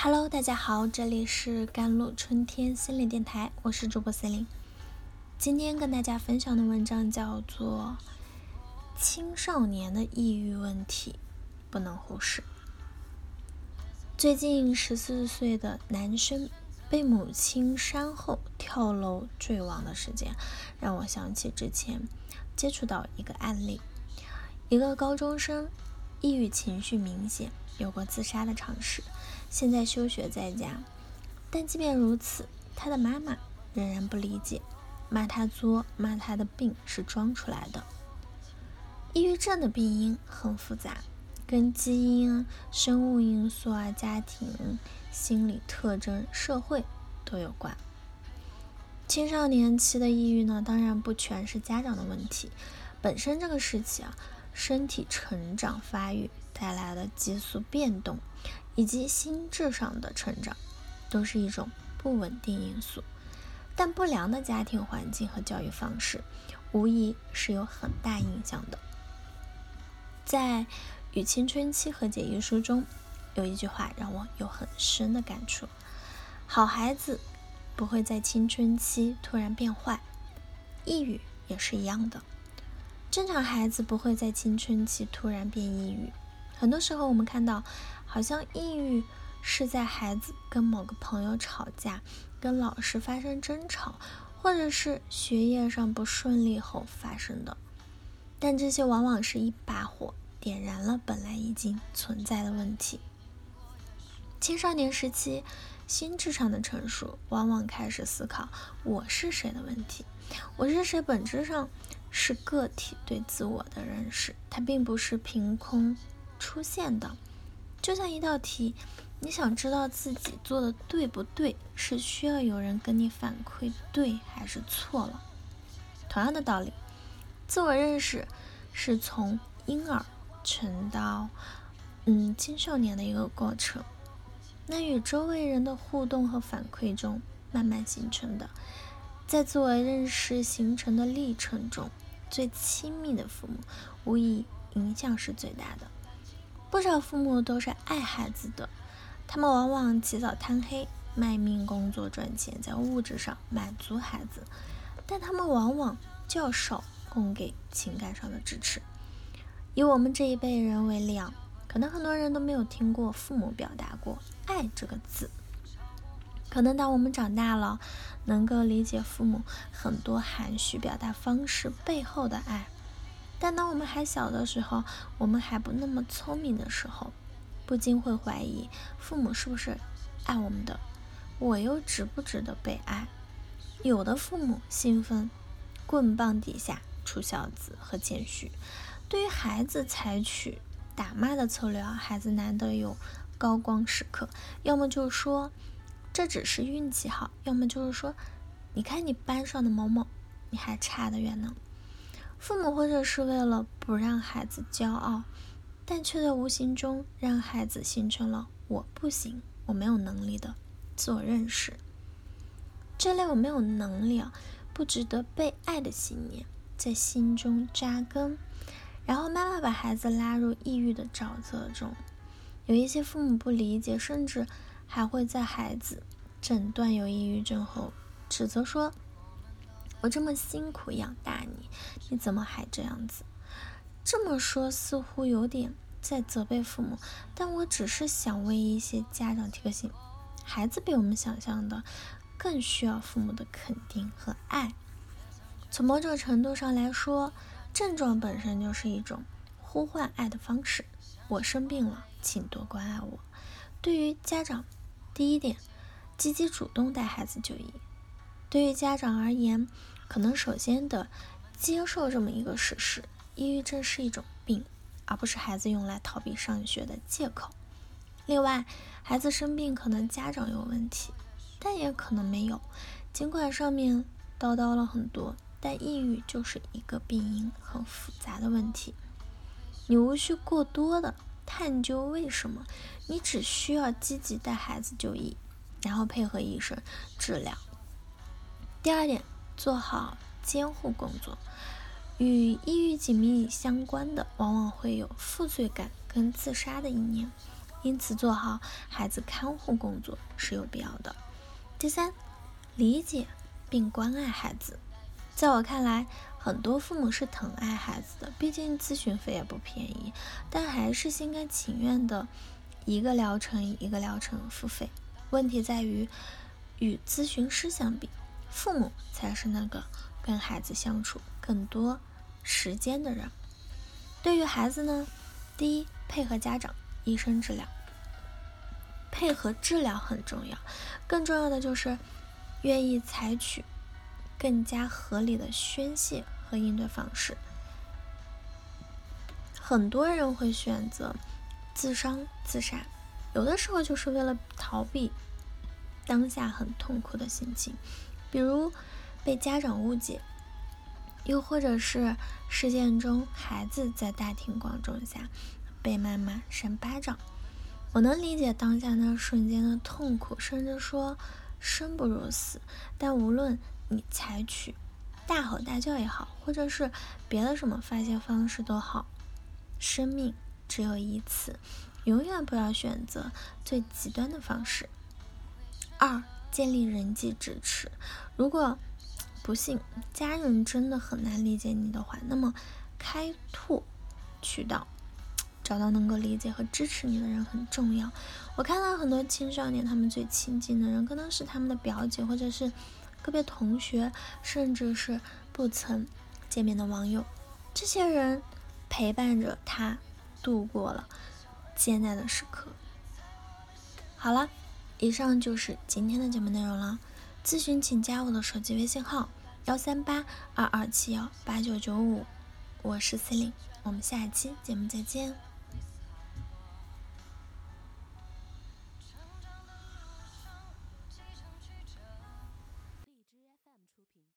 Hello，大家好，这里是甘露春天心理电台，我是主播森林。今天跟大家分享的文章叫做《青少年的抑郁问题不能忽视》。最近十四岁的男生被母亲扇后跳楼坠亡的事件，让我想起之前接触到一个案例，一个高中生抑郁情绪明显，有过自杀的尝试。现在休学在家，但即便如此，他的妈妈仍然不理解，骂他作，骂他的病是装出来的。抑郁症的病因很复杂，跟基因啊、生物因素啊、家庭、心理特征、社会都有关。青少年期的抑郁呢，当然不全是家长的问题，本身这个时期啊，身体成长发育带来的激素变动。以及心智上的成长，都是一种不稳定因素。但不良的家庭环境和教育方式，无疑是有很大影响的。在《与青春期和解》一书中，有一句话让我有很深的感触：好孩子不会在青春期突然变坏，抑郁也是一样的。正常孩子不会在青春期突然变抑郁。很多时候，我们看到。好像抑郁是在孩子跟某个朋友吵架、跟老师发生争吵，或者是学业上不顺利后发生的。但这些往往是一把火点燃了本来已经存在的问题。青少年时期，心智上的成熟，往往开始思考“我是谁”的问题。我是谁，本质上是个体对自我的认识，它并不是凭空出现的。就像一道题，你想知道自己做的对不对，是需要有人跟你反馈对还是错了。同样的道理，自我认识是从婴儿成到嗯青少年的一个过程，那与周围人的互动和反馈中慢慢形成的，在自我认识形成的历程中，最亲密的父母无疑影响是最大的。不少父母都是爱孩子的，他们往往起早贪黑，卖命工作赚钱，在物质上满足孩子，但他们往往较少供给情感上的支持。以我们这一辈人为例，可能很多人都没有听过父母表达过“爱”这个字。可能当我们长大了，能够理解父母很多含蓄表达方式背后的爱。但当我们还小的时候，我们还不那么聪明的时候，不禁会怀疑父母是不是爱我们的，我又值不值得被爱？有的父母兴奋，棍棒底下出孝子和谦虚，对于孩子采取打骂的策略，孩子难得有高光时刻，要么就说这只是运气好，要么就是说你看你班上的某某，你还差得远呢。父母或者是为了不让孩子骄傲，但却在无形中让孩子形成了“我不行，我没有能力”的自我认识。这类我没有能力啊，不值得被爱的信念在心中扎根，然后慢慢把孩子拉入抑郁的沼泽中。有一些父母不理解，甚至还会在孩子诊断有抑郁症后指责说。我这么辛苦养大你，你怎么还这样子？这么说似乎有点在责备父母，但我只是想为一些家长提个醒：孩子比我们想象的更需要父母的肯定和爱。从某种程度上来说，症状本身就是一种呼唤爱的方式。我生病了，请多关爱我。对于家长，第一点，积极主动带孩子就医。对于家长而言，可能首先的接受这么一个事实：抑郁症是一种病，而不是孩子用来逃避上学的借口。另外，孩子生病可能家长有问题，但也可能没有。尽管上面叨叨了很多，但抑郁就是一个病因很复杂的问题。你无需过多的探究为什么，你只需要积极带孩子就医，然后配合医生治疗。第二点，做好监护工作。与抑郁紧密相关的，往往会有负罪感跟自杀的意念。因此做好孩子看护工作是有必要的。第三，理解并关爱孩子。在我看来，很多父母是疼爱孩子的，毕竟咨询费也不便宜，但还是心甘情愿的，一个疗程一个疗程付费。问题在于，与咨询师相比，父母才是那个跟孩子相处更多时间的人。对于孩子呢，第一，配合家长、医生治疗，配合治疗很重要，更重要的就是愿意采取。更加合理的宣泄和应对方式，很多人会选择自伤自杀，有的时候就是为了逃避当下很痛苦的心情，比如被家长误解，又或者是事件中孩子在大庭广众下被妈妈扇巴掌。我能理解当下那瞬间的痛苦，甚至说生不如死，但无论。你采取大吼大叫也好，或者是别的什么发泄方式都好，生命只有一次，永远不要选择最极端的方式。二、建立人际支持。如果不幸家人真的很难理解你的话，那么开拓渠道，找到能够理解和支持你的人很重要。我看到很多青少年，他们最亲近的人可能是他们的表姐，或者是。个别同学，甚至是不曾见面的网友，这些人陪伴着他度过了艰难的时刻。好了，以上就是今天的节目内容了。咨询请加我的手机微信号：幺三八二二七幺八九九五，我是司令，我们下期节目再见。